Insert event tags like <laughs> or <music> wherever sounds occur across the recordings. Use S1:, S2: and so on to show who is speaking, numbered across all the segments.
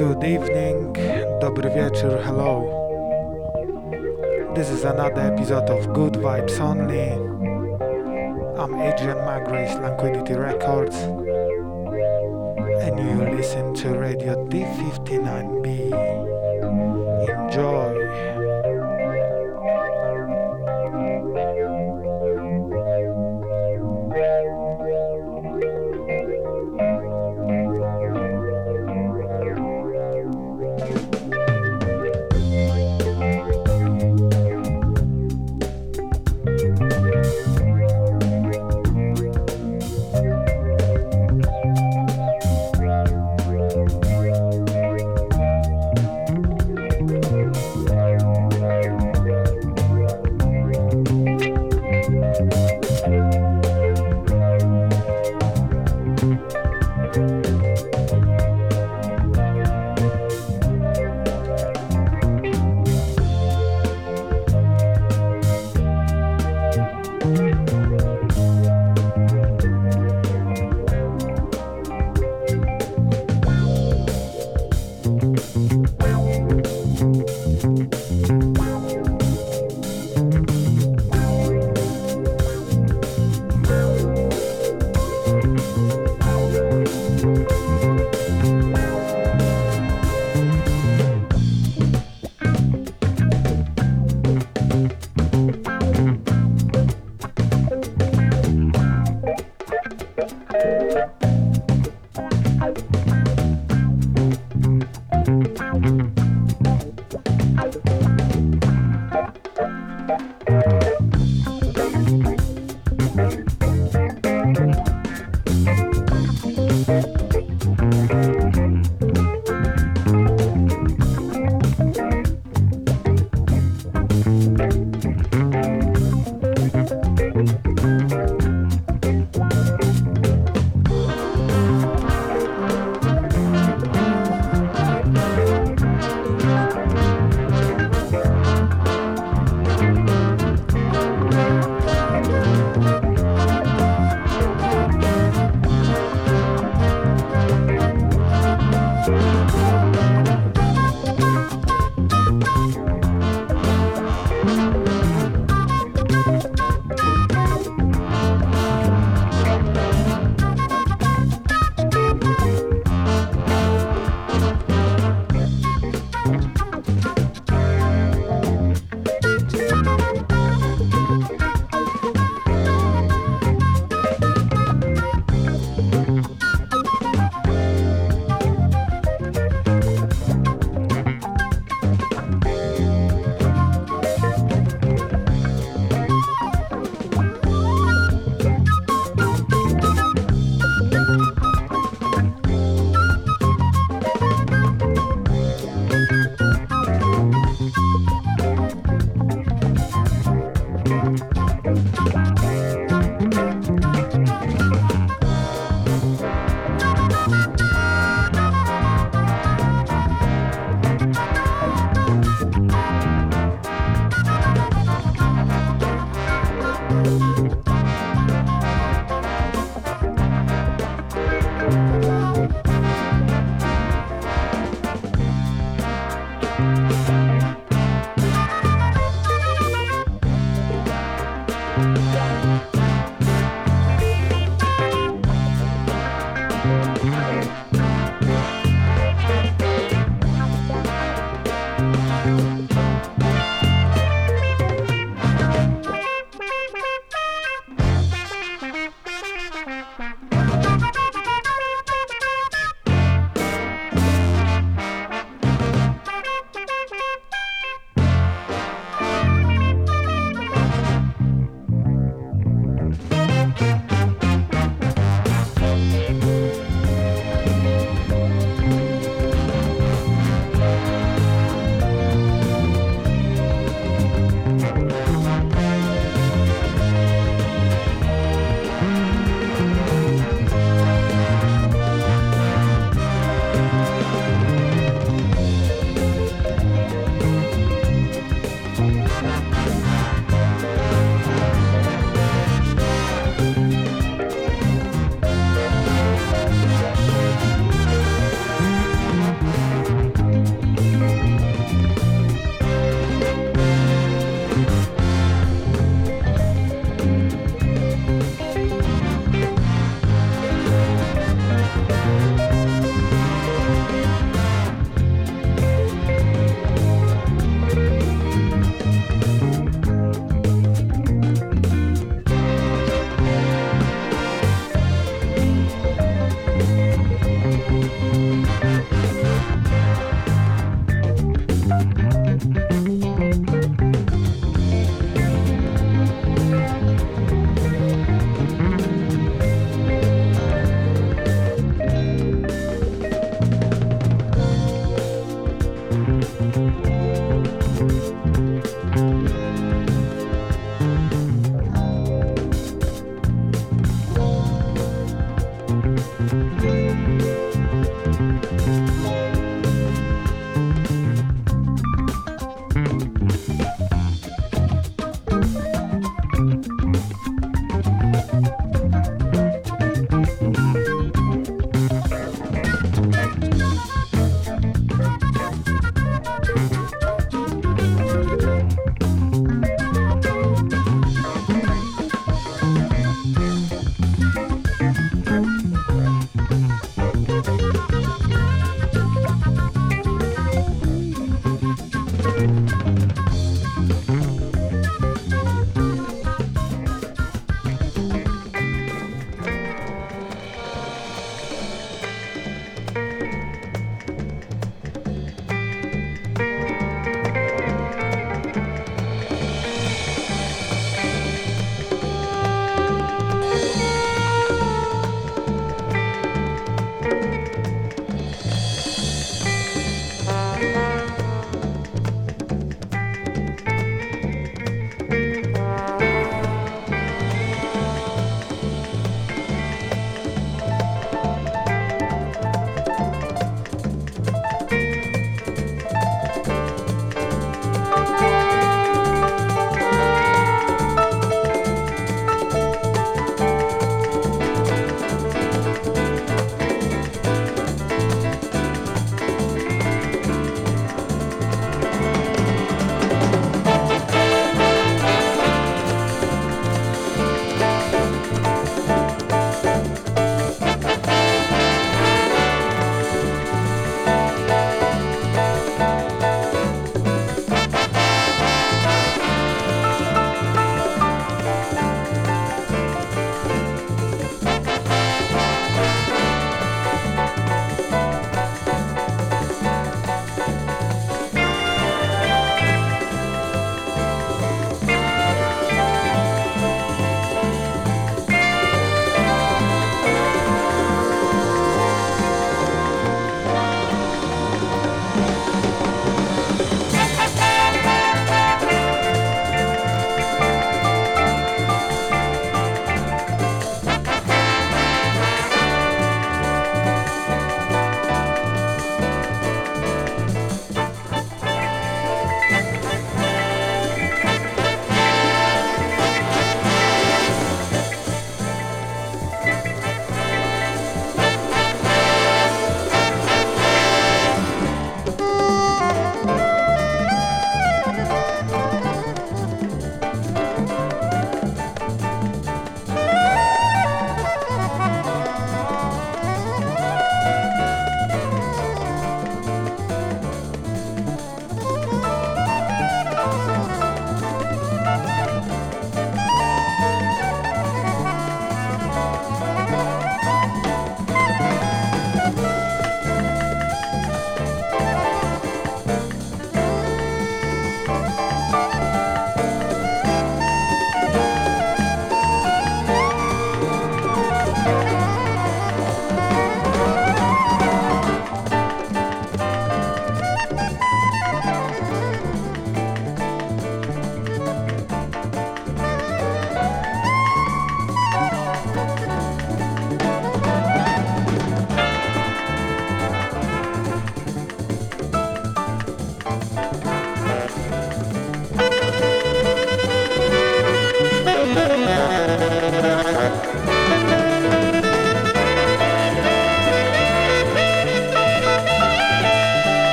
S1: Good evening, dobry wieczór, hello. This is another episode of Good Vibes Only. I'm Adrian Magris, Languidity Records, and you listen to Radio D59B. Enjoy.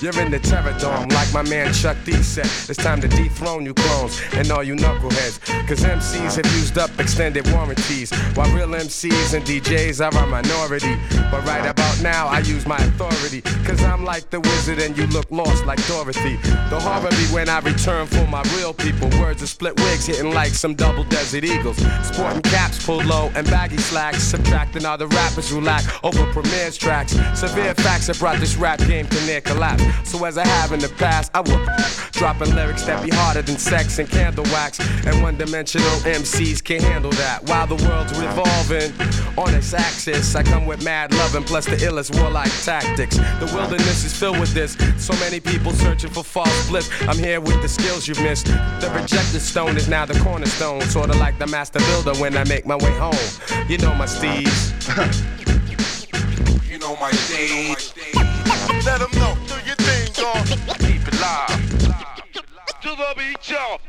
S2: You're in the terror dome, like my man Chuck D said. It's time to dethrone you clones and all you knuckleheads. Cause MCs have used up extended warranties, while real MCs and DJs are a minority. But right about now, I use my authority. Cause I'm like the wizard and you look lost like Dorothy. The horror be when I return for my real people. Words of split wigs hitting like some double desert eagles. Sporting caps pulled low and baggy slacks. Subtracting all the rappers who lack over Premier's tracks. Severe facts have brought this rap game to near collapse. So as I have in the past, I will dropping lyrics that be harder than sex and candle wax. And one dimensional MCs can't handle that. While the world's revolving on its axis, I come with mad loving plus the illest warlike tactics. The wilderness is filled with this. So many people searching for false bliss. I'm here with the skills you've missed. The rejected stone is now the cornerstone. Sorta like the master builder when I make my way home. You know my steez. <laughs>
S3: You know my stage.
S4: Let them know, do your thing, dog.
S3: Keep it live. The beat, y'all.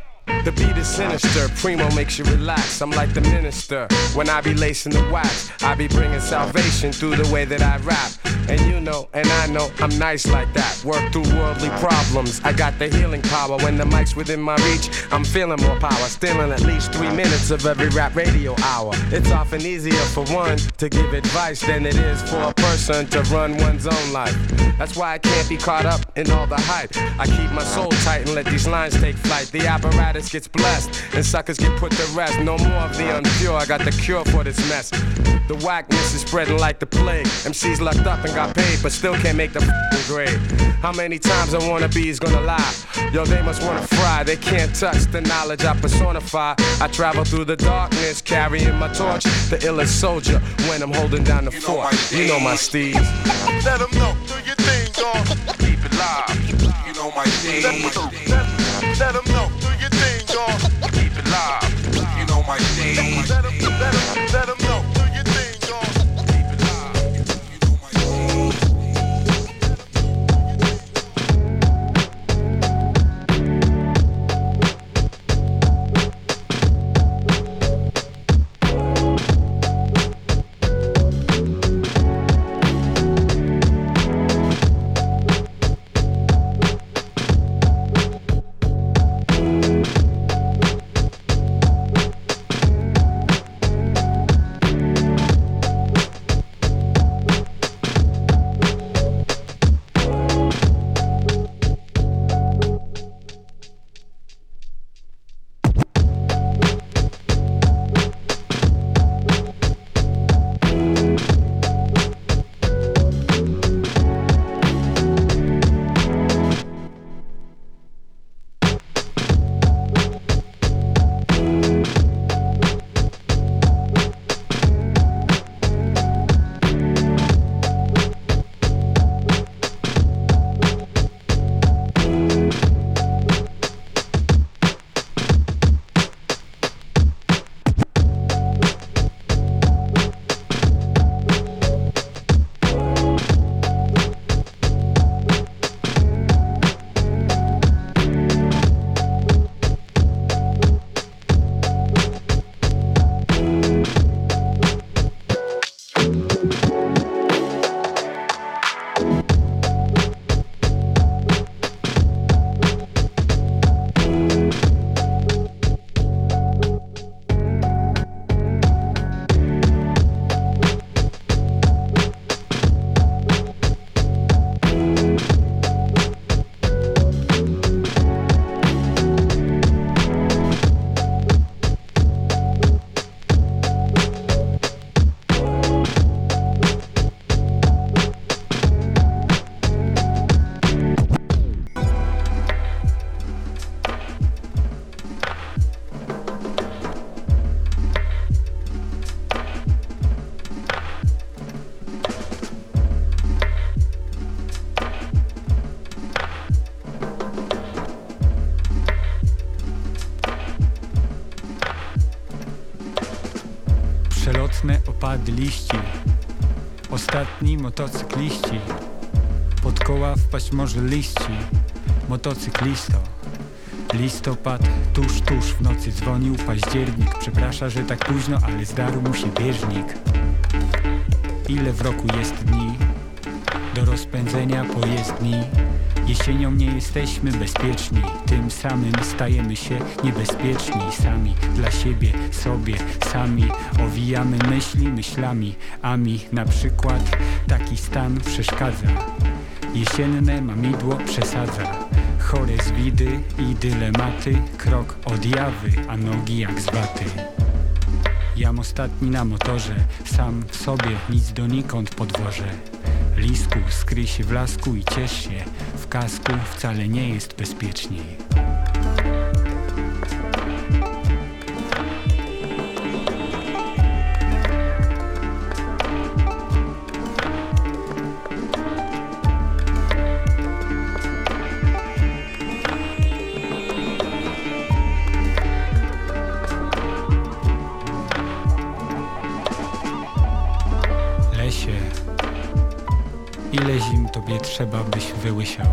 S2: The beat is sinister, Primo makes you relax. I'm like the minister. When I be lacing the wax, I be bringing salvation through the way that I rap. And you know, and I know, I'm nice like that. Work through worldly problems. I got the healing power. When the mic's within my reach, I'm feeling more power. Stealing at least three minutes of every rap radio hour. It's often easier for one to give advice than it is for a person to run one's own life. That's why I can't be caught up in all the hype. I keep my soul tight and let these lines take flight. The apparatus gets blessed and suckers get put to rest. No more of the unpure. I got the cure for this mess. The whackness is spreading like the plague. MCs lucked up and got paid, but still can't make the grade. How many times a wanna is gonna lie? Yo, they must wanna fry. They can't touch the knowledge I personify. I travel through the darkness, carrying my torch. The illest soldier when I'm holding down the
S3: You
S2: fort.
S3: my
S2: You know my
S3: steez.
S2: steez.
S4: Let them know, do your thing, dog.
S3: Keep it live. You know my stage.
S4: Let, let them dog.
S3: Keep it live. You know my stage.
S4: Let let let
S5: liści. Ostatni motocykliści. Pod koła wpaść może liści. Motocyklisto. Listopad, tuż, tuż w nocy dzwonił październik. Przeprasza, że tak późno, ale zdarł mu się bieżnik. Ile w roku jest dni? Do rozpędzenia pojezdni Jesienią nie jesteśmy bezpieczni Tym samym stajemy się niebezpieczni Sami dla siebie, sobie, sami. Owijamy myśli myślami A mi na przykład taki stan przeszkadza. Jesienne mamidło przesadza. Chore zwidy i dylematy Krok od jawy, a nogi jak z waty. Jam ostatni na motorze Sam w sobie nic donikąd podwożę. Lisku, skryj się w lasku i ciesz się kasku wcale nie jest bezpieczniej wyłysiał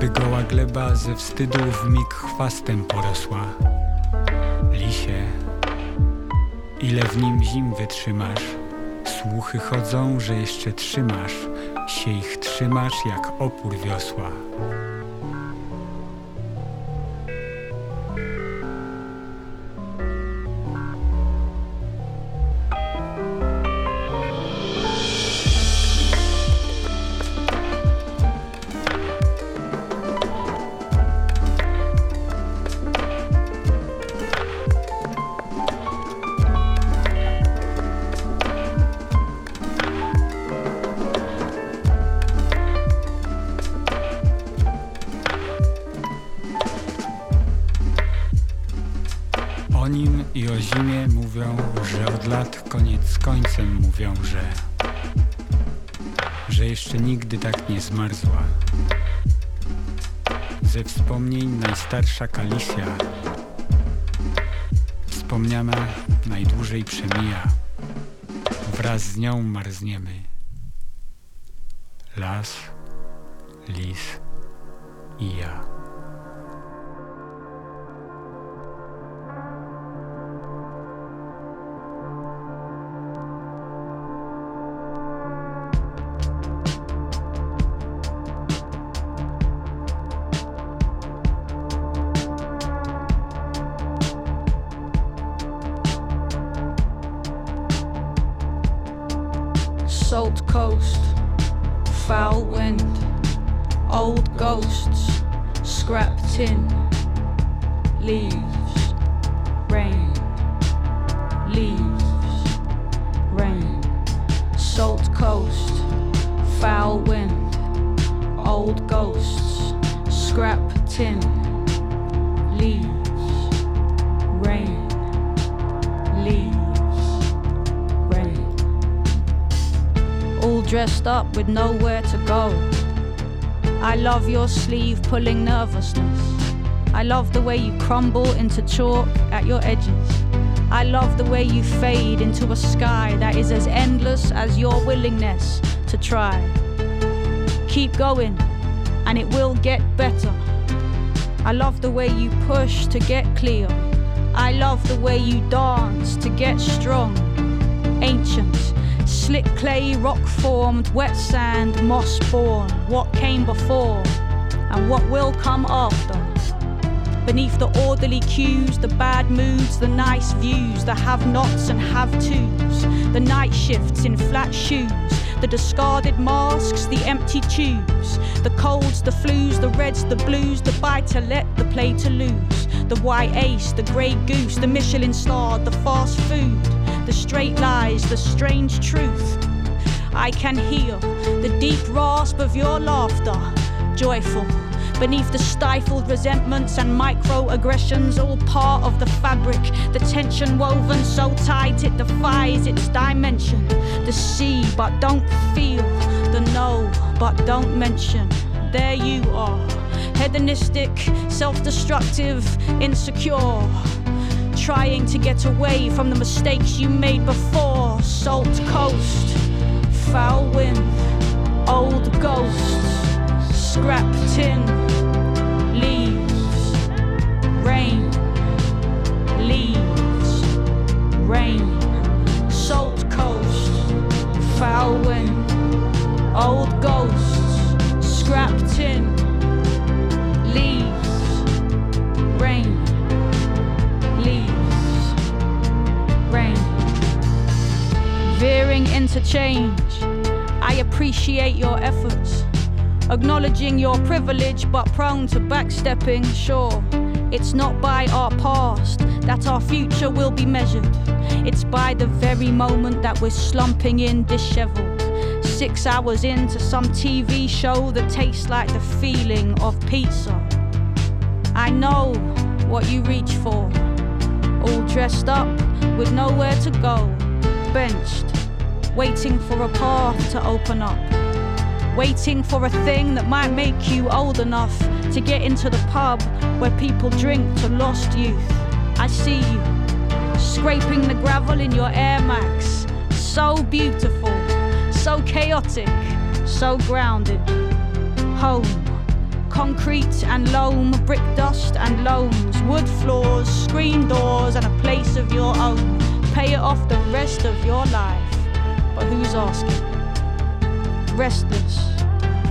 S5: By goła gleba ze wstydu w mig chwastem porosła Lisie, ile w nim zim wytrzymasz? Słuchy chodzą, że jeszcze trzymasz się ich trzymasz jak opór wiosła
S6: zniemy. Old ghosts, scrap tin, leaves, rain, leaves, rain all dressed up with nowhere to go. I love your sleeve pulling nervousness. I love the way you crumble into chalk at your edges. I love the way you fade into a sky that is as endless as your willingness to try. Keep going, and it will get better. I love the way you push to get clear. I love the way you dance to get strong. Ancient, slick clay, rock formed, wet sand, moss born. What came before and what will come after. Beneath the orderly cues, the bad moods, the nice views, the have nots and have tos, the night shifts in flat shoes, the discarded masks, the empty tubes, the colds, the flus, the reds, the blues, the buy to let, the play to lose, the white ace, the grey goose, the Michelin star, the fast food, the straight lies, the strange truth. I can hear the deep rasp of your laughter, joyful. Beneath the stifled resentments and microaggressions, all part of the fabric, the tension woven so tight it defies its dimension. The see, but don't feel, the know, but don't mention. There you are, hedonistic, self destructive, insecure. Trying to get away from the mistakes you made before. Salt coast, foul wind, old ghosts, scrap tin, leaves, rain, leaves, rain, salt coast, foul wind, old ghosts, scrap in leaves, rain, leaves, rain. Veering interchange, I appreciate your efforts. Acknowledging your privilege, but prone to backstepping, sure. It's not by our past that our future will be measured. It's by the very moment that we're slumping in disheveled. Six hours into some TV show that tastes like the feeling of pizza. I know what you reach for. All dressed up with nowhere to go. Benched, waiting for a path to open up. Waiting for a thing that might make you old enough to get into the pub where people drink to lost youth. I see you scraping the gravel in your Air Max. So beautiful, so chaotic, so grounded. Home. Concrete and loam, brick dust and loams, wood floors, screen doors, and a place of your own. Pay it off the rest of your life. But who's asking? Restless.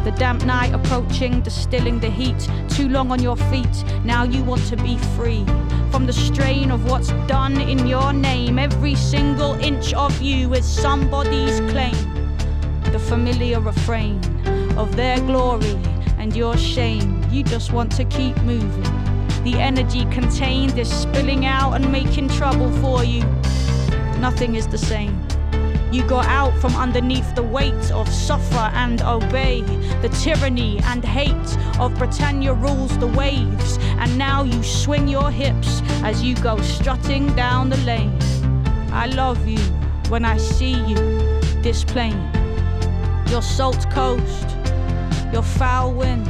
S6: The damp night approaching, distilling the heat. Too long on your feet, now you want to be free. From the strain of what's done in your name, every single inch of you is somebody's claim. The familiar refrain of their glory and your shame. You just want to keep moving. The energy contained is spilling out and making trouble for you. Nothing is the same. You got out from underneath the weight of suffer and obey, the tyranny and hate of Britannia rules the waves, and now you swing your hips as you go strutting down the lane. I love you when I see you, this plane, your salt coast, your foul wind,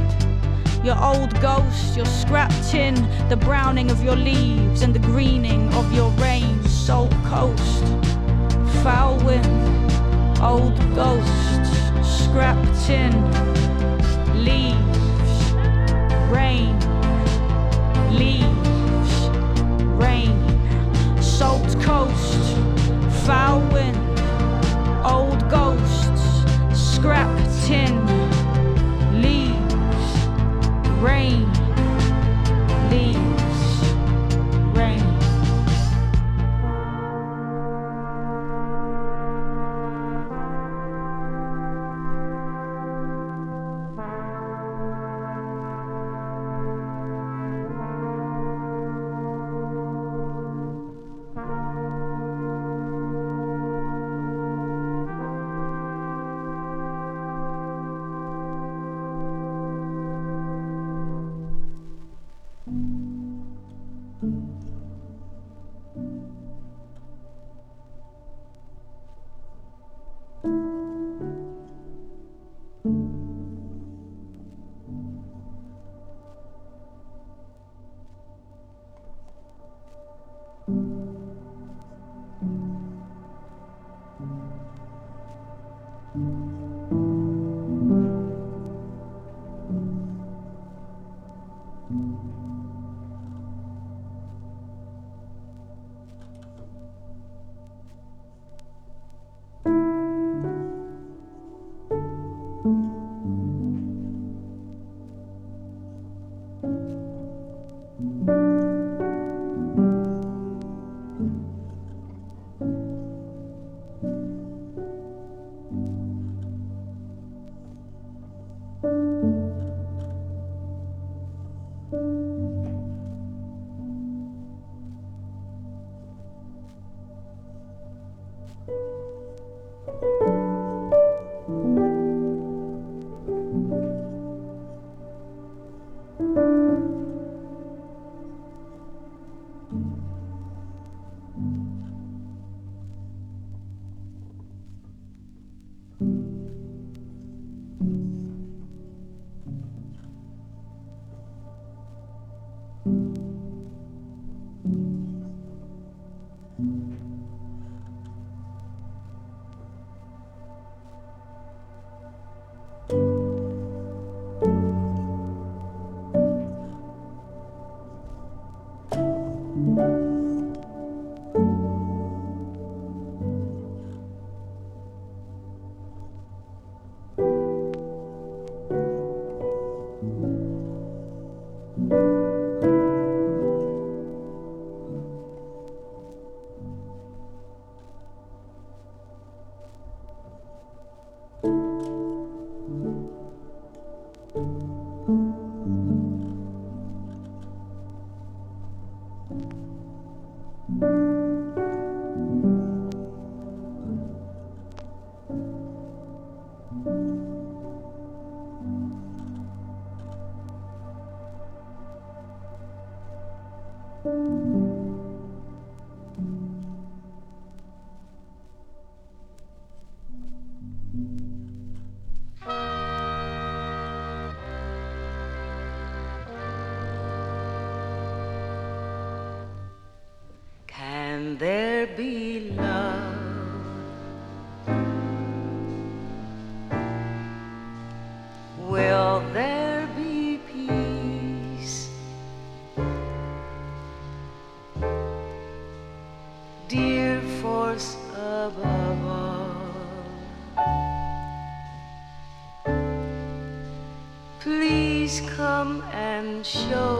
S6: your old ghost, your scrap tin, the browning of your leaves and the greening of your rain, salt coast foul wind, old ghost, scrap tin, leaves, rain, leaves, rain, salt coast, foul wind, old ghosts, scrap tin, leaves, rain,
S7: show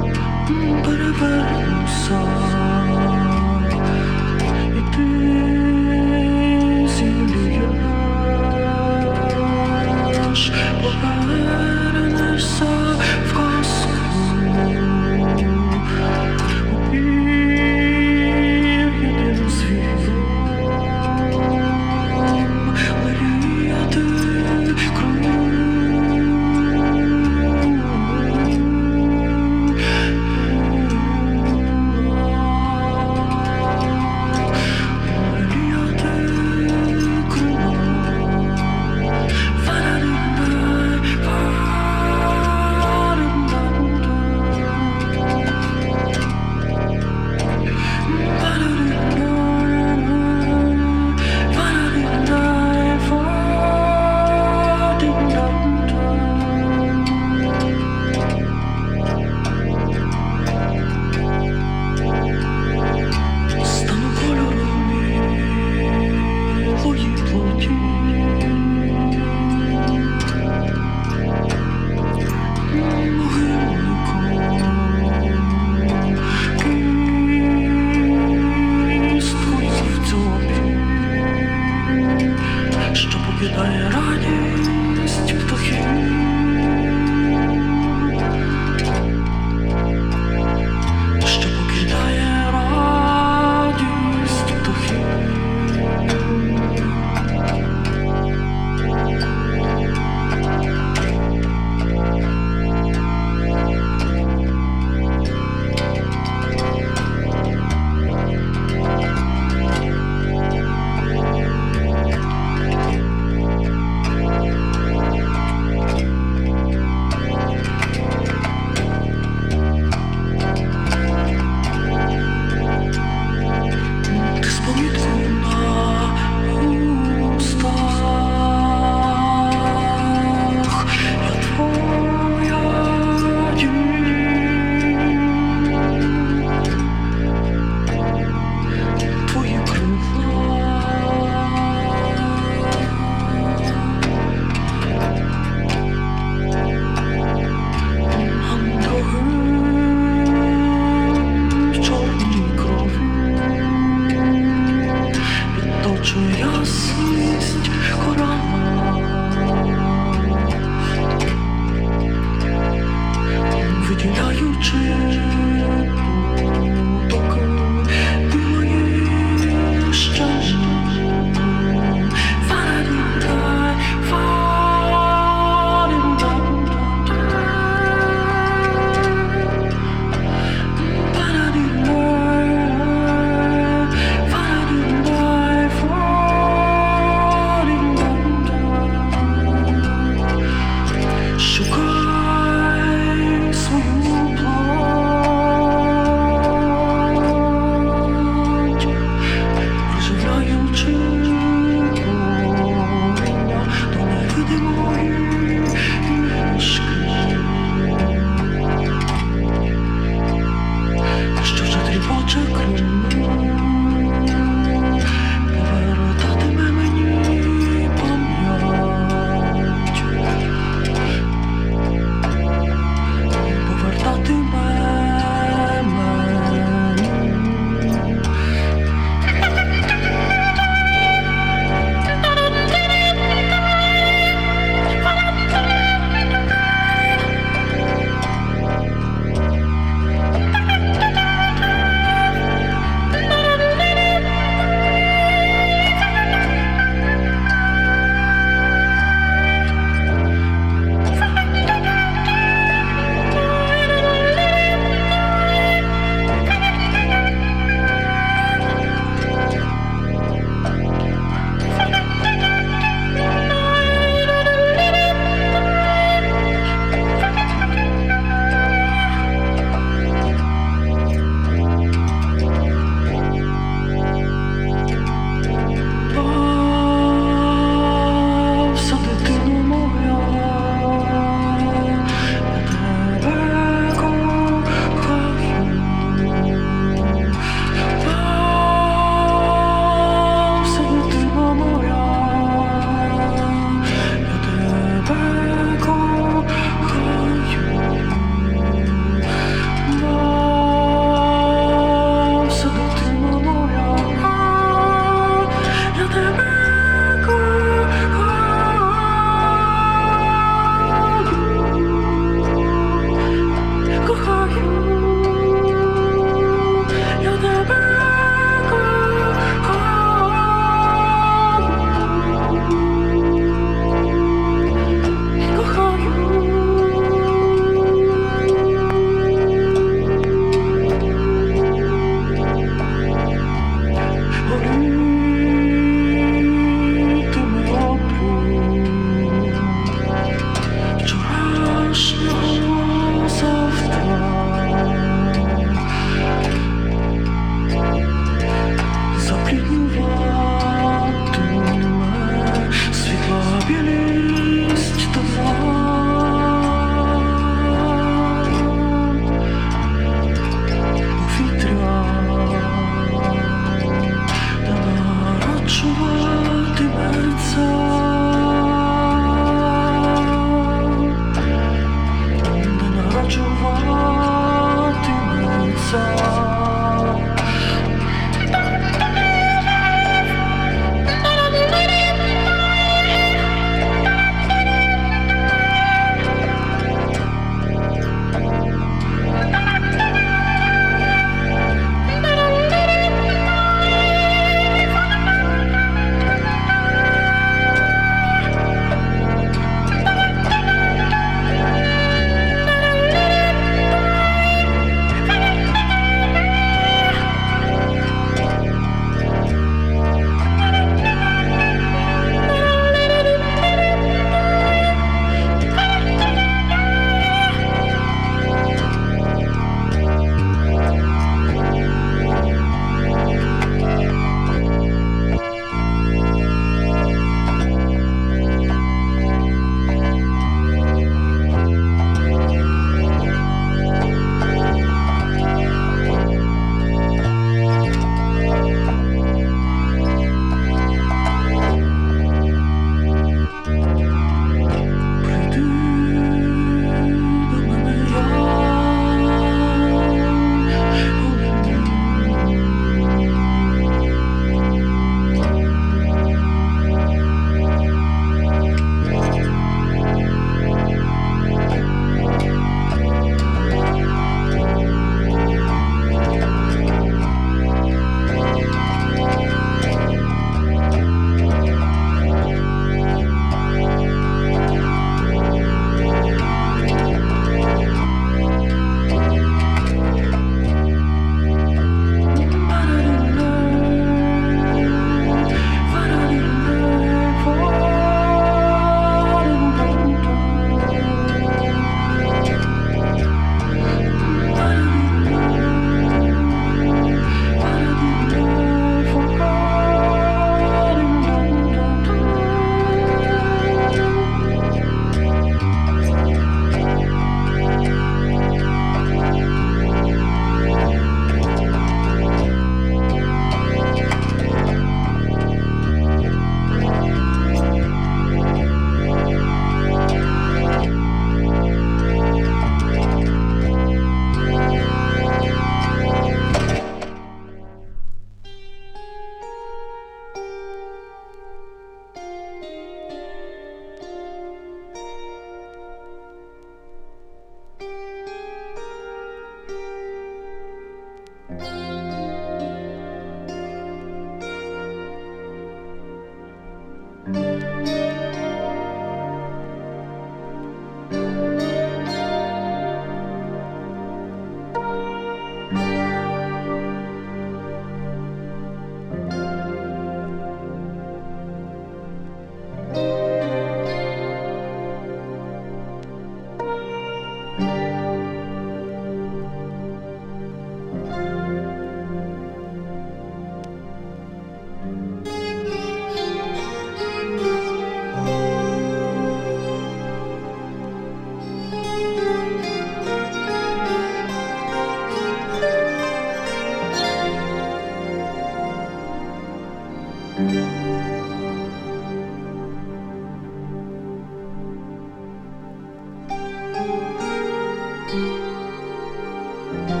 S8: Bye.